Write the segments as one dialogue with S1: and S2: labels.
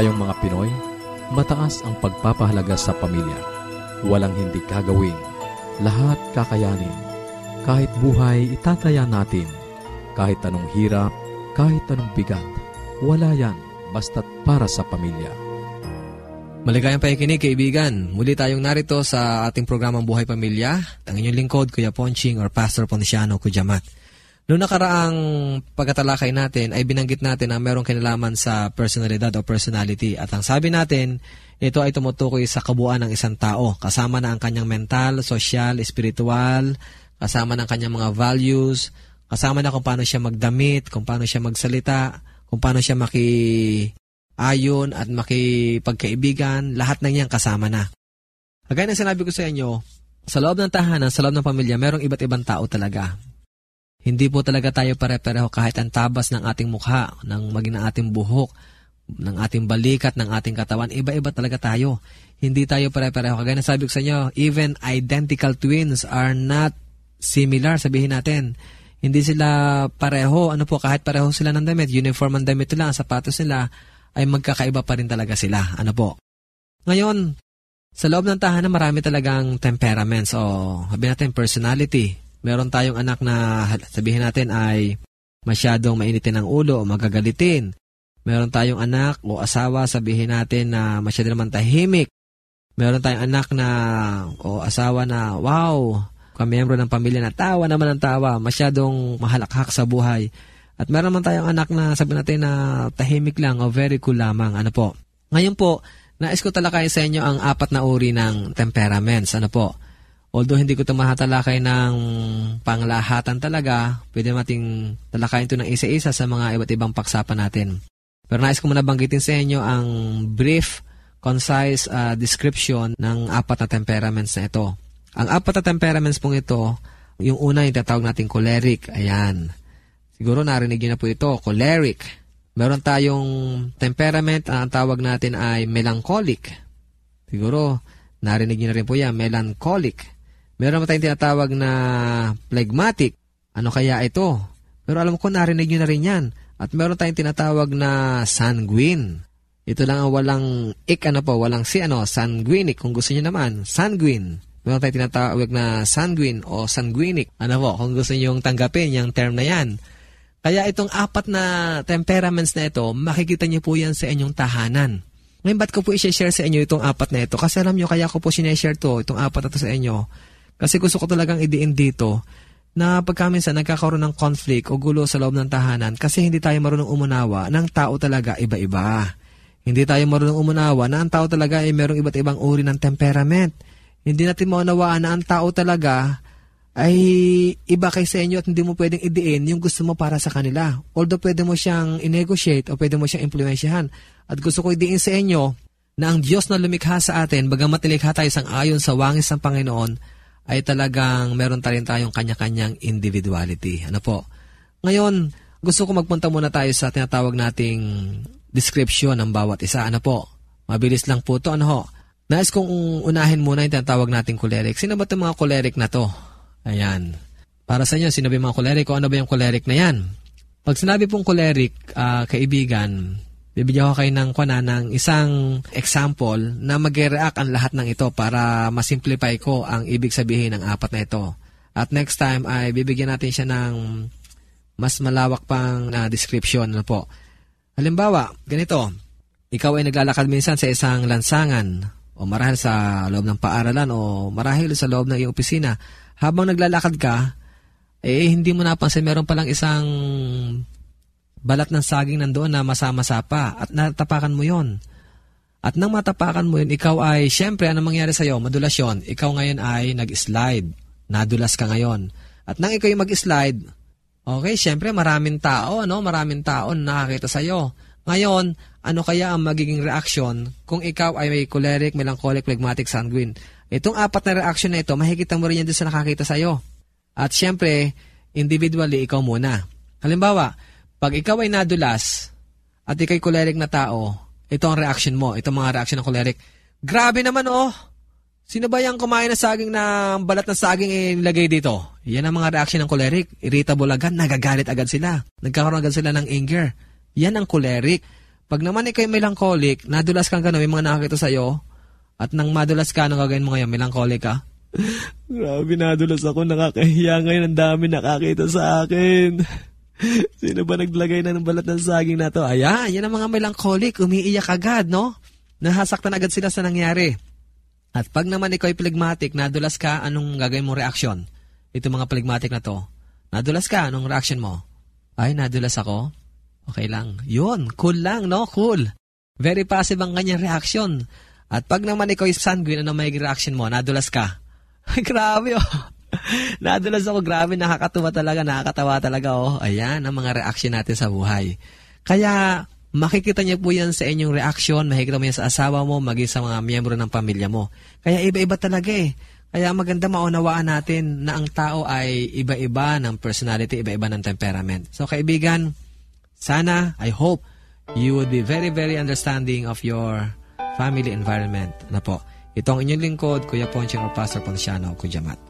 S1: Tayong mga Pinoy, mataas ang pagpapahalaga sa pamilya. Walang hindi kagawin. Lahat kakayanin. Kahit buhay, itataya natin. Kahit anong hirap, kahit anong bigat. Wala yan, basta't para sa pamilya.
S2: Maligayang pakikinig, kaibigan. Muli tayong narito sa ating programang Buhay Pamilya. Ang inyong lingkod, Kuya Ponching or Pastor Ponciano Kujamat. Noong nakaraang pagkatalakay natin ay binanggit natin na mayroong kinalaman sa personalidad o personality. At ang sabi natin, ito ay tumutukoy sa kabuuan ng isang tao. Kasama na ang kanyang mental, social, spiritual, kasama na ang kanyang mga values, kasama na kung paano siya magdamit, kung paano siya magsalita, kung paano siya makiayon at makipagkaibigan, lahat ng yan kasama na. Kagaya ng sinabi ko sa inyo, sa loob ng tahanan, sa loob ng pamilya, merong iba't ibang tao talaga. Hindi po talaga tayo pare-pareho kahit ang tabas ng ating mukha, ng maging ng ating buhok, ng ating balikat, ng ating katawan. Iba-iba talaga tayo. Hindi tayo pare-pareho. Kagaya na sabi ko sa inyo, even identical twins are not similar, sabihin natin. Hindi sila pareho. Ano po, kahit pareho sila ng damit, uniform ang damit nila, ang sapatos nila, ay magkakaiba pa rin talaga sila. Ano po? Ngayon, sa loob ng tahanan, marami talagang temperaments o sabi natin personality meron tayong anak na sabihin natin ay masyadong mainitin ang ulo o magagalitin. Meron tayong anak o asawa, sabihin natin na masyado naman tahimik. Meron tayong anak na o asawa na, wow, kamiyembro ng pamilya na tawa naman ang tawa, masyadong mahalakhak sa buhay. At meron naman tayong anak na sabi natin na tahimik lang o very cool lamang. Ano po? Ngayon po, nais ko talakayin sa inyo ang apat na uri ng temperaments. Ano po? Although hindi ko ito mahatalakay ng panglahatan talaga, pwede nating talakayin ito ng isa-isa sa mga iba't ibang paksapan natin. Pero nais ko muna banggitin sa inyo ang brief, concise uh, description ng apat na temperaments na ito. Ang apat na temperaments pong ito, yung una yung tatawag natin choleric. Ayan. Siguro narinig niyo na po ito, choleric. Meron tayong temperament, ang tawag natin ay melancholic. Siguro, narinig niyo na rin po yan, melancholic. Meron tayong tinatawag na phlegmatic. Ano kaya ito? Pero alam ko narinig nyo na rin yan. At meron tayong tinatawag na sanguine. Ito lang ang walang ik ano po, walang si ano, sanguinic kung gusto niyo naman, sanguine. Meron tayong tinatawag na sanguine o sanguinic. Ano po, kung gusto niyo tanggapin yung term na yan. Kaya itong apat na temperaments na ito, makikita niyo po yan sa inyong tahanan. Ngayon, ba't ko po i-share sa inyo itong apat na ito? Kasi alam niyo, kaya ko po sineshare to, itong apat na to sa inyo kasi gusto ko talagang idiin dito na pagka minsan nagkakaroon ng conflict o gulo sa loob ng tahanan kasi hindi tayo marunong umunawa ng tao talaga iba-iba. Hindi tayo marunong umunawa na ang tao talaga ay merong iba't ibang uri ng temperament. Hindi natin maunawaan na ang tao talaga ay iba kay sa inyo at hindi mo pwedeng idiin yung gusto mo para sa kanila. Although pwede mo siyang i-negotiate o pwede mo siyang impluensyahan. At gusto ko idiin sa inyo na ang Diyos na lumikha sa atin, bagamat nilikha tayo sang ayon sa wangis ng Panginoon, ay talagang meron tayo tayong kanya-kanyang individuality. Ano po? Ngayon, gusto ko magpunta muna tayo sa tinatawag nating description ng bawat isa. Ano po? Mabilis lang po to. Ano ho? Nais kong unahin muna yung tinatawag nating choleric. Sino ba itong mga choleric na to? Ayan. Para sa inyo, sino ba yung mga choleric o ano ba yung choleric na yan? Pag sinabi pong choleric, uh, kaibigan, Bibigyan ko kayo ng kuna ng isang example na mag-react ang lahat ng ito para masimplify ko ang ibig sabihin ng apat na ito. At next time ay bibigyan natin siya ng mas malawak pang uh, description. Ano po? Halimbawa, ganito. Ikaw ay naglalakad minsan sa isang lansangan o marahil sa loob ng paaralan o marahil sa loob ng iyong opisina. Habang naglalakad ka, eh hindi mo napansin meron palang isang balat ng saging nandoon na masama-sa pa at natapakan mo yon. At nang matapakan mo yun, ikaw ay, syempre, ano mangyari sa'yo? Madulas yun. Ikaw ngayon ay nag-slide. Nadulas ka ngayon. At nang ikaw yung mag-slide, okay, syempre, maraming tao, no? Maraming tao na nakakita sa'yo. Ngayon, ano kaya ang magiging reaction kung ikaw ay may choleric, melancholic, phlegmatic, sanguine? Itong apat na reaction na ito, makikita mo rin yan doon sa nakakita sa'yo. At syempre, individually, ikaw muna. Halimbawa, pag ikaw ay nadulas at ikay choleric na tao, ito ang reaction mo. Ito mga reaction ng choleric. Grabe naman oh! Sino ba yung kumain na saging na balat ng saging ilagay dito? Yan ang mga reaction ng choleric. Irritable agad, nagagalit agad sila. Nagkakaroon agad sila ng anger. Yan ang choleric. Pag naman ikaw may melancholic, nadulas kang gano'n, may mga nakakita sa'yo, at nang madulas ka, anong gagawin mo ngayon? Melancholic ka? Grabe, nadulas ako, nakakahiya ngayon, ang dami nakakita sa akin. Sino ba naglagay na ng balat ng saging na to? Ayan, yan ang mga melancholic, umiiyak agad, no? Nahasaktan agad sila sa nangyari. At pag naman ikaw ay phlegmatic, nadulas ka, anong gagawin mong reaksyon? Ito mga phlegmatic na to. Nadulas ka, anong reaction mo? Ay, nadulas ako? Okay lang. Yun, cool lang, no? Cool. Very passive ang kanyang reaction. At pag naman ikaw ay sanguine, anong may reaction mo? Nadulas ka? Grabe, oh. Nadulas ako, grabe, nakakatuwa talaga, nakakatawa talaga, oh. Ayan, ang mga reaction natin sa buhay. Kaya, makikita niyo po yan sa inyong reaction, makikita mo yan sa asawa mo, maging sa mga miyembro ng pamilya mo. Kaya iba-iba talaga eh. Kaya maganda maunawaan natin na ang tao ay iba-iba ng personality, iba-iba ng temperament. So kaibigan, sana, I hope, you would be very, very understanding of your family environment. Na po, itong inyong lingkod, Kuya Ponching or Pastor Ponciano, Kujamat.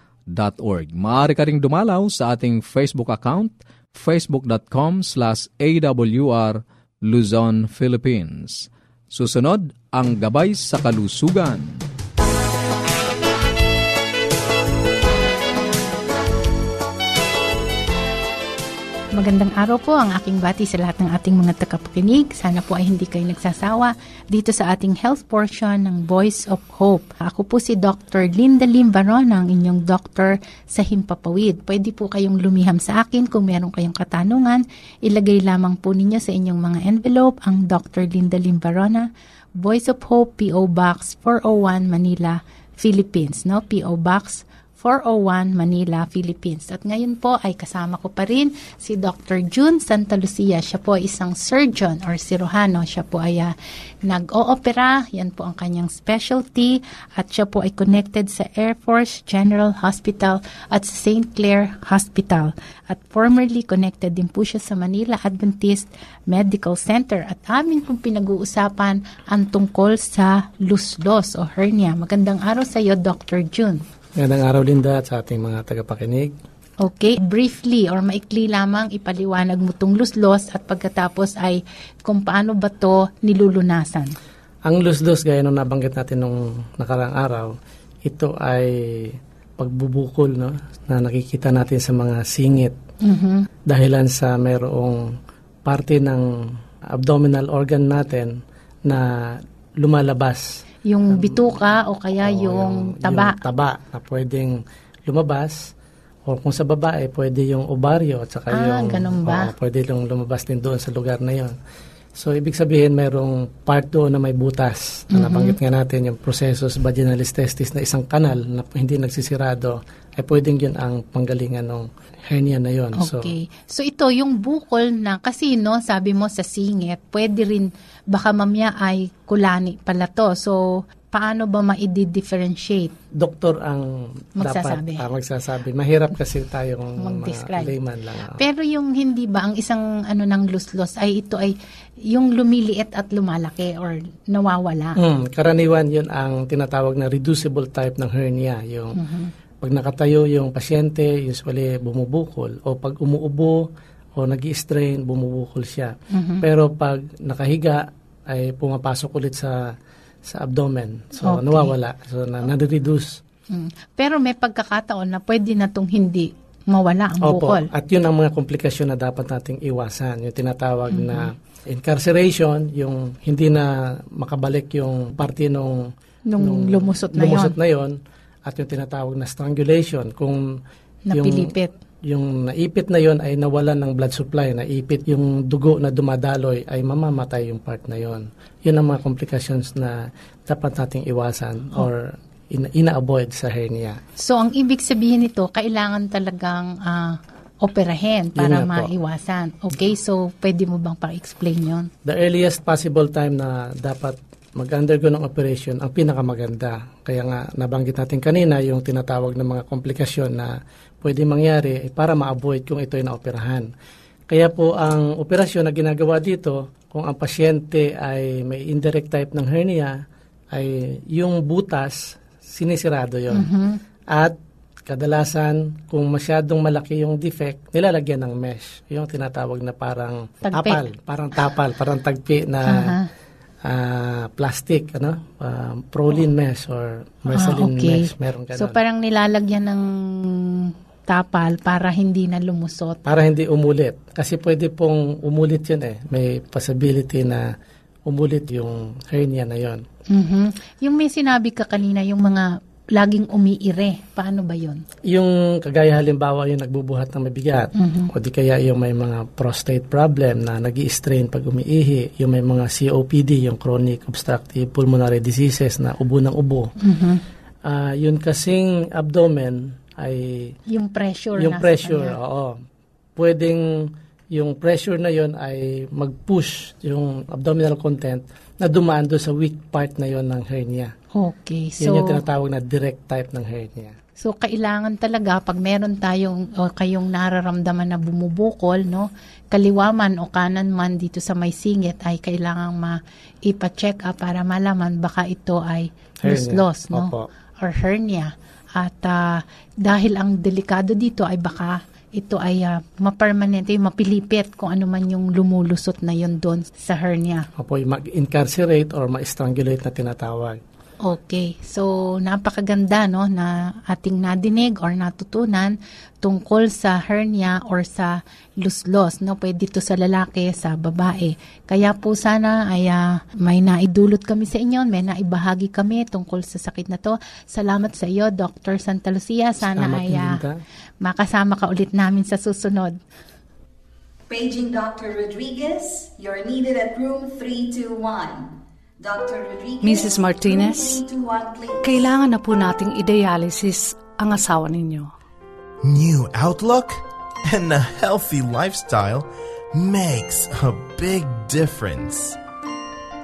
S1: www.awr.org Maaari ka ring dumalaw sa ating Facebook account facebook.com slash awr Luzon, Philippines. Susunod, ang Gabay sa Kalusugan.
S3: Magandang araw po ang aking bati sa lahat ng ating mga tagapakinig. Sana po ay hindi kayo nagsasawa dito sa ating health portion ng Voice of Hope. Ako po si Dr. Linda Lim Barona, ang inyong doctor sa Himpapawid. Pwede po kayong lumiham sa akin kung meron kayong katanungan. Ilagay lamang po ninyo sa inyong mga envelope ang Dr. Linda Lim Barona, Voice of Hope, P.O. Box 401 Manila, Philippines. No? P.O. Box 401 Manila, Philippines. At ngayon po ay kasama ko pa rin si Dr. June Santa Lucia. Siya po ay isang surgeon or sirohano. Siya po ay uh, nag-o-opera. Yan po ang kanyang specialty. At siya po ay connected sa Air Force General Hospital at St. Clair Hospital. At formerly connected din po siya sa Manila Adventist Medical Center. At amin pong pinag-uusapan ang tungkol sa luslos o hernia. Magandang araw sa iyo, Dr. June.
S4: Magandang araw Linda at sa ating mga tagapakinig.
S3: Okay, briefly or maikli lamang ipaliwanag mo itong luslos at pagkatapos ay kung paano ba to nilulunasan.
S4: Ang luslos gaya nung nabanggit natin nung nakarang araw, ito ay pagbubukol no, na nakikita natin sa mga singit
S3: Mhm.
S4: dahilan sa mayroong parte ng abdominal organ natin na lumalabas.
S3: Yung bituka o kaya
S4: Oo,
S3: yung taba.
S4: Yung taba na pwedeng lumabas o kung sa babae, pwede yung ovaryo at saka
S3: Ah,
S4: yung
S3: ganun ba?
S4: oo, pwede yung lumabas din doon sa lugar na yon. So, ibig sabihin, mayroong part doon na may butas. Na nabanggit nga natin yung processus vaginalis testis na isang kanal na hindi nagsisirado, ay pwedeng yun ang panggalingan ng hernia na yon. So,
S3: Okay. So, ito, yung bukol na, kasi no, sabi mo sa singit, pwede rin, baka mamaya ay kulani pala to. So, paano ba ma-differentiate?
S4: doktor ang
S3: Magsasabi.
S4: dapat ah, magsasabi. Mahirap kasi tayong
S3: Mag-describe.
S4: layman lang. ah.
S3: Pero yung hindi ba, ang isang ano ng luslos ay ito ay yung lumiliit at lumalaki or nawawala.
S4: Hmm, karaniwan yun ang tinatawag na reducible type ng hernia. Yung
S3: Mhm.
S4: pag nakatayo yung pasyente, usually bumubukol. O pag umuubo o nag strain bumubukol siya.
S3: Mhm.
S4: Pero pag nakahiga, ay pumapasok ulit sa sa abdomen. So,
S3: Okay.
S4: nawawala. So, na, nare-reduce.
S3: Mm. Pero may pagkakataon na pwede na itong hindi mawala ang
S4: Opo.
S3: bukol.
S4: At yun ang mga komplikasyon na dapat nating iwasan. Yung tinatawag
S3: Mhm.
S4: na incarceration, yung hindi na makabalik yung parte nung,
S3: Nung lumusot na
S4: lumusot
S3: yon.
S4: na yon at yung tinatawag na strangulation kung
S3: Napilipit.
S4: yung, yung naipit na yon ay nawalan ng blood supply, naipit yung dugo na dumadaloy ay mamamatay yung part na yon. Yun ang mga complications na dapat nating iwasan
S3: Oh.
S4: or ina- ina-avoid sa hernia.
S3: So, ang ibig sabihin nito, kailangan talagang ah, operahin para maiwasan. Okay, so pwede mo bang pa-explain yon?
S4: The earliest possible time na dapat mag-undergo ng operation ang pinakamaganda. Kaya nga nabanggit natin kanina yung tinatawag ng mga komplikasyon na pwede mangyari para ma-avoid kung ito ay naoperahan. Kaya po ang operasyon na ginagawa dito, kung ang pasyente ay may indirect type ng hernia, ay yung butas, sinisirado yon
S3: Mhm.
S4: At kadalasan, kung masyadong malaki yung defect, nilalagyan ng mesh. Yung tinatawag na parang
S3: Tagpi.
S4: tapal. Parang tapal, parang tagpi na
S3: Aha.
S4: Ah, plastic, ano? Ah, proline mesh or mersaline
S3: Ah, okay.
S4: mesh. Meron ganun.
S3: So, parang nilalagyan ng tapal para hindi na lumusot.
S4: para hindi umulit. Kasi pwede pong umulit yun eh. May possibility na umulit yung hernia na yon.
S3: Mhm. Yung may sinabi ka kanina, yung mga laging umiire, paano ba yon?
S4: Yung kagaya halimbawa yung nagbubuhat ng mabigat o di kaya yung may mga prostate problem na nag strain pag umiihi, yung may mga COPD, yung chronic obstructive pulmonary diseases na ubo ng ubo. Ah, yun kasing abdomen ay
S3: Yung pressure
S4: yung pressure,
S3: kanya.
S4: oo. Pwedeng yung pressure na yon ay mag-push yung abdominal content na dumaan doon sa weak part na yon ng hernia.
S3: Okay,
S4: Yun
S3: so
S4: yung tinatawag na direct type ng hernia.
S3: so kailangan talaga pag meron tayong o kayong nararamdaman na bumubukol, no, kaliwa man o kanan man dito sa may singit ay kailangang ma-ipa-check up para malaman baka ito ay loss, no?
S4: Opo.
S3: or hernia. At ah, dahil ang delikado dito ay baka ito ay ah, mapermanente, mapilipit kung ano man yung lumulusot na yun doon sa hernia.
S4: Opo, mag-incarcerate or ma-strangulate na tinatawag.
S3: Okay. So, napakaganda no na ating nadinig or natutunan tungkol sa hernia or sa luslos. No? Pwede ito sa lalaki, sa babae. Kaya po sana ay ah, may naidulot kami sa inyo, may naibahagi kami tungkol sa sakit na to. Salamat sa iyo, Dr. Santa Lucia. Sana
S4: Salamat
S3: ay
S4: Linda.
S3: makasama ka ulit namin sa susunod.
S5: Paging Dr. Rodriguez, you're needed at room 321.
S6: Mrs. Martinez,
S5: room 321, please.
S6: Kailangan na po nating i-dialysis ang asawa ninyo.
S7: New outlook and a healthy lifestyle makes a big difference.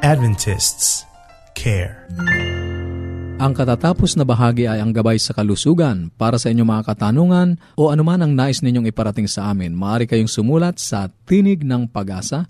S7: Adventists care.
S1: Ang katatapos na bahagi ay ang gabay sa kalusugan. Para sa inyong mga katanungan o anuman ang nais ninyong iparating sa amin, maaari kayong sumulat sa Tinig ng Pag-asa,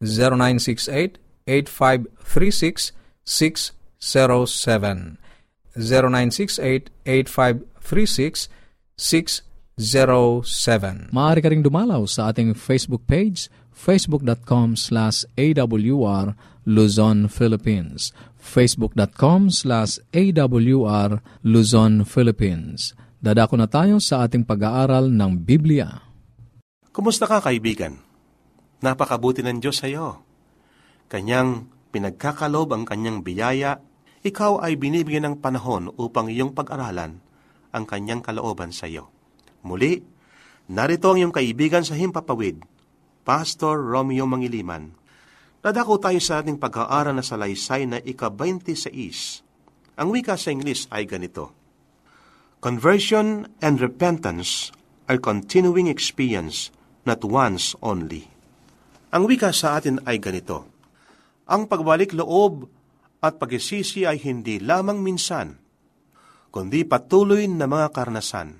S8: 0968-8536-607. 0968-8536-607.
S1: Maaari ka ring dumalaw sa ating Facebook page, facebook.com slash awr Luzon, Philippines. facebook.com slash awr Luzon, Philippines. Dadako na tayo sa ating pag-aaral ng Biblia.
S9: Kumusta ka, kaibigan? Napakabuti ng Diyos sa iyo. Kanyang pinagkakalob ang kanyang biyaya, ikaw ay binibigyan ng panahon upang iyong pag-aralan ang kanyang kalooban sa iyo. Muli, narito ang iyong kaibigan sa Himpapawid, Pastor Romeo Mangiliman. Dadako tayo sa ating pag-aaral na salaysay na ika-26. Ang wika sa English ay ganito. Conversion and repentance are continuing experience, not once only. Ang wika sa atin ay ganito. Ang pagbalik loob at pagsisisi ay hindi lamang minsan, kundi patuloy na mga karnasan.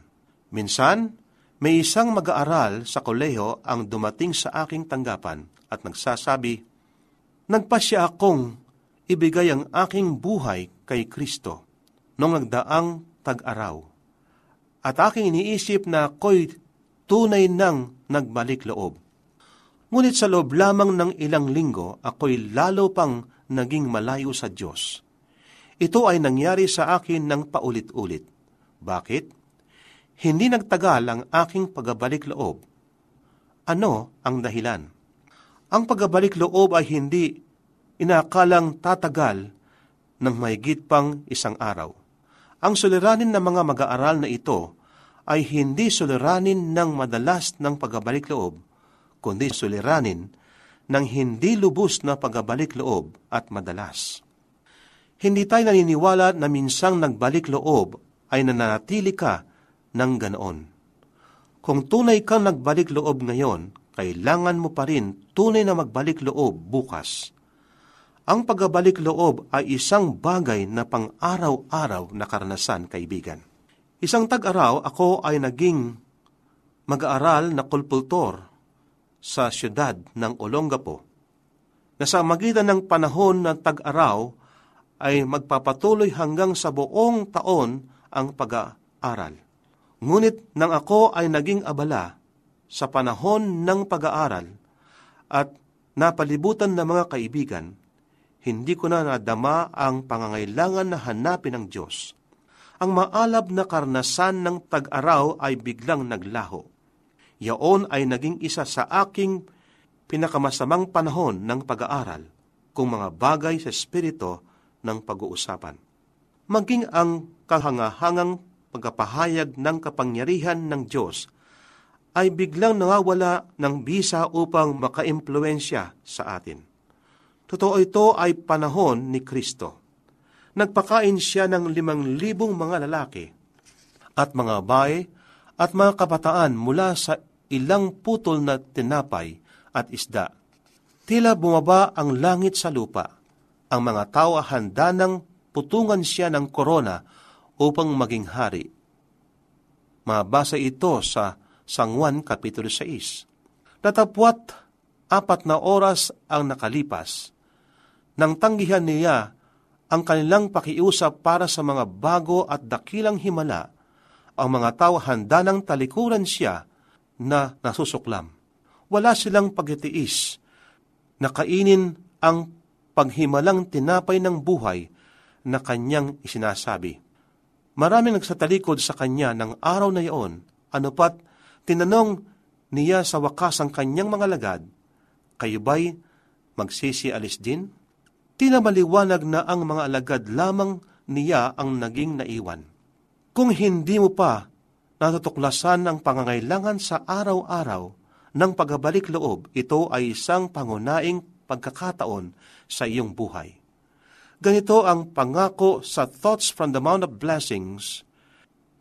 S9: Minsan, may isang mag-aaral sa koleho ang dumating sa aking tanggapan at nagsasabi, Nagpasya akong ibigay ang aking buhay kay Kristo noong nagdaang tag-araw. At aking iniisip na ako'y tunay nang nagbalik loob. Ngunit sa loob lamang ng ilang linggo, ako'y lalo pang naging malayo sa Diyos. Ito ay nangyari sa akin ng paulit-ulit. Bakit? Hindi nagtagal ang aking pagbabalik loob. Ano ang dahilan? Ang pagbabalik loob ay hindi inakalang tatagal ng mahigit pang isang araw. Ang suliranin ng mga mag-aaral na ito ay hindi suliranin ng madalas ng pagbabalik loob, kundi suliranin ng hindi lubos na pagbabalik loob at madalas. Hindi tayo naniniwala na minsang nagbalik loob ay nananatili ka ng ganoon. Kung tunay kang nagbalik loob ngayon, kailangan mo pa rin tunay na magbalik loob bukas. Ang pagbabalik loob ay isang bagay na pang-araw-araw na karanasan, kaibigan. Isang tag-araw, ako ay naging mag-aaral na kulpultor sa siyudad ng Olongapo. na sa magitan ng panahon ng tag-araw ay magpapatuloy hanggang sa buong taon ang pag-aaral. Ngunit nang ako ay naging abala sa panahon ng pag-aaral at napalibutan ng mga kaibigan, hindi ko na nadama ang pangangailangan na hanapin ng Diyos. Ang maalab na karnasan ng tag-araw ay biglang naglaho. Yaon ay naging isa sa aking pinakamasamang panahon ng pag-aaral kung mga bagay sa espiritu ng pag-uusapan. Maging ang kahangahangang pagkapahayag ng kapangyarihan ng Diyos ay biglang nawawala ng bisa upang makaimpluensya sa atin. Totoo ito ay panahon ni Kristo. Nagpakain siya ng limang libong mga lalaki at mga bae at mga kabataan mula sa ilang putol na tinapay at isda. Tila bumaba ang langit sa lupa. Ang mga tao handa ng putungan siya ng korona upang maging hari. Mabasa ito sa Sangwan Kapitulo 6. Natapwat apat na oras ang nakalipas nang tanggihan niya ang kanilang pakiusap para sa mga bago at dakilang himala, ang mga tao handa ng talikuran siya na nasusuklam. Wala silang pagtitiis na kainin ang paghimalang tinapay ng buhay na kanyang isinasabi. Maraming nagsatalikod sa kanya ng araw na iyon, anupat tinanong niya sa wakas ang kanyang mga lagad, kayo ba'y magsisialis din? Tila maliwanag na ang mga alagad lamang niya ang naging naiwan. Kung hindi mo pa natutuklasan ang pangangailangan sa araw-araw ng pagbabalik loob, ito ay isang pangunaing pagkakataon sa iyong buhay. Ganito ang pangako sa Thoughts from the Mount of Blessings,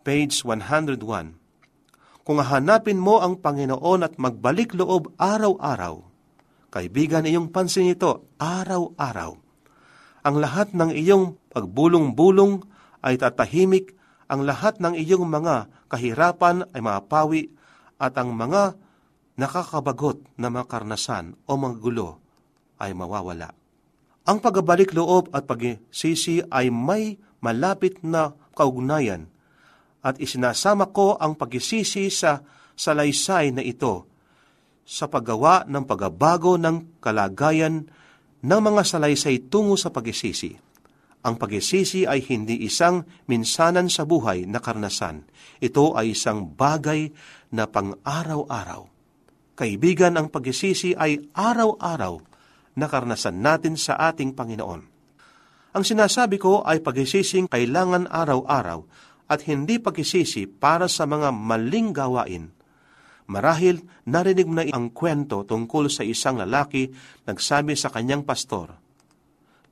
S9: page 101. Kung hanapin mo ang Panginoon at magbalik loob araw-araw, kaibigan iyong pansin ito araw-araw ang lahat ng iyong pagbulong-bulong ay tatahimik, ang lahat ng iyong mga kahirapan ay mapawi, at ang mga nakakabagot na mga karnasan o mga gulo ay mawawala. Ang pagbabalik loob at pagsisi ay may malapit na kaugnayan at isinasama ko ang pagsisisi sa salaysay na ito sa paggawa ng pagbabago ng kalagayan ng mga salaysay tungo sa pagisisi. Ang pagisisi ay hindi isang minsanan sa buhay na karnasan. Ito ay isang bagay na pang-araw-araw. Kaibigan, ang pagisisi ay araw-araw na karnasan natin sa ating Panginoon. Ang sinasabi ko ay pagisising kailangan araw-araw at hindi pagisisi para sa mga maling gawain Marahil narinig mo na ang kwento tungkol sa isang lalaki nagsabi sa kanyang pastor,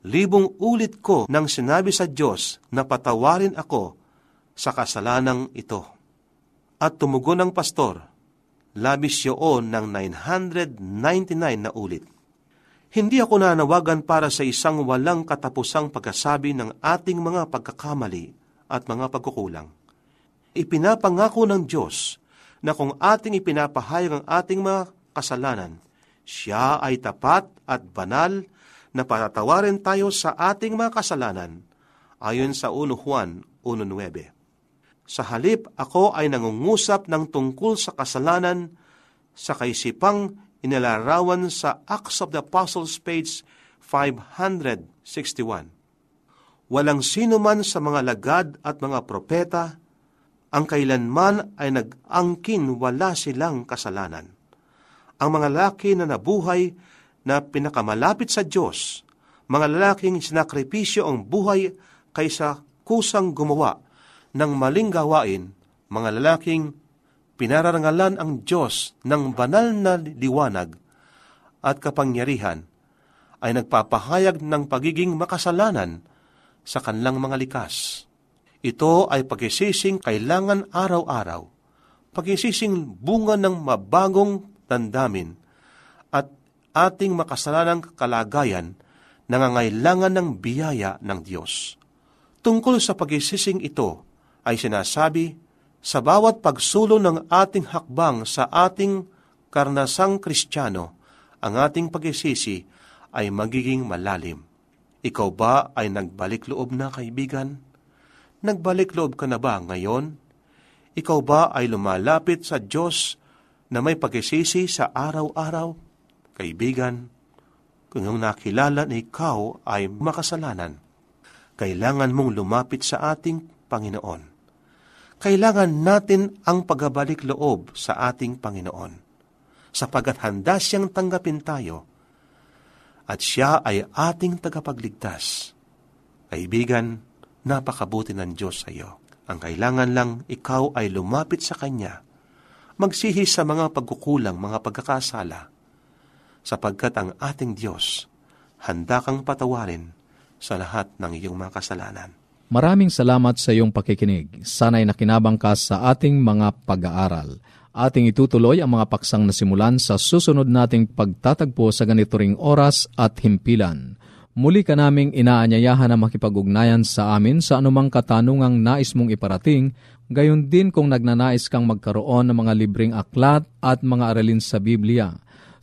S9: Libong ulit ko nang sinabi sa Diyos na patawarin ako sa kasalanang ito. At tumugon ang pastor, labis yun ng 999 na ulit. Hindi ako nanawagan para sa isang walang katapusang pagkasabi ng ating mga pagkakamali at mga pagkukulang. Ipinapangako ng Diyos na kung ating ipinapahayag ang ating mga kasalanan, siya ay tapat at banal na patatawarin tayo sa ating mga kasalanan, ayon sa 1 Juan 1.9. Sa halip, ako ay nangungusap ng tungkol sa kasalanan sa kaisipang inilarawan sa Acts of the Apostles page 561. Walang sino man sa mga lagad at mga propeta ang kailanman ay nag-angkin wala silang kasalanan. Ang mga lalaki na nabuhay na pinakamalapit sa Diyos, mga lalaking sinakripisyo ang buhay kaysa kusang gumawa ng maling gawain, mga lalaking pinararangalan ang Diyos ng banal na liwanag at kapangyarihan, ay nagpapahayag ng pagiging makasalanan sa kanilang mga likas. Ito ay pagisising kailangan araw-araw, pagisising bunga ng mabagong dandamin at ating makasalanang kalagayan nangangailangan ng biyaya ng Diyos. Tungkol sa pagisising ito ay sinasabi, sa bawat pagsulong ng ating hakbang sa ating karnasang kristyano, ang ating pagisisi ay magiging malalim. Ikaw ba ay nagbalik loob na kaibigan? Nagbalik loob ka na ba ngayon? Ikaw ba ay lumalapit sa Diyos na may pagkisisi sa araw-araw? Kaibigan, kung yung nakilala na ikaw ay makasalanan, kailangan mong lumapit sa ating Panginoon. Kailangan natin ang pagbabalik loob sa ating Panginoon, sapagat handa siyang tanggapin tayo, at siya ay ating tagapagligtas. Kaibigan, napakabuti ng Diyos sa iyo. Ang kailangan lang ikaw ay lumapit sa Kanya, magsihi sa mga pagkukulang, mga pagkakasala, sapagkat ang ating Diyos, handa kang patawarin sa lahat ng iyong mga kasalanan.
S1: Maraming salamat sa iyong pakikinig. Sana'y nakinabang ka sa ating mga pag-aaral. Ating itutuloy ang mga paksang nasimulan sa susunod nating pagtatagpo sa ganito ring oras at himpilan. Muli ka naming inaanyayahan na makipag-ugnayan sa amin sa anumang katanungang nais mong iparating, gayon din kung nagnanais kang magkaroon ng mga libreng aklat at mga aralin sa Biblia.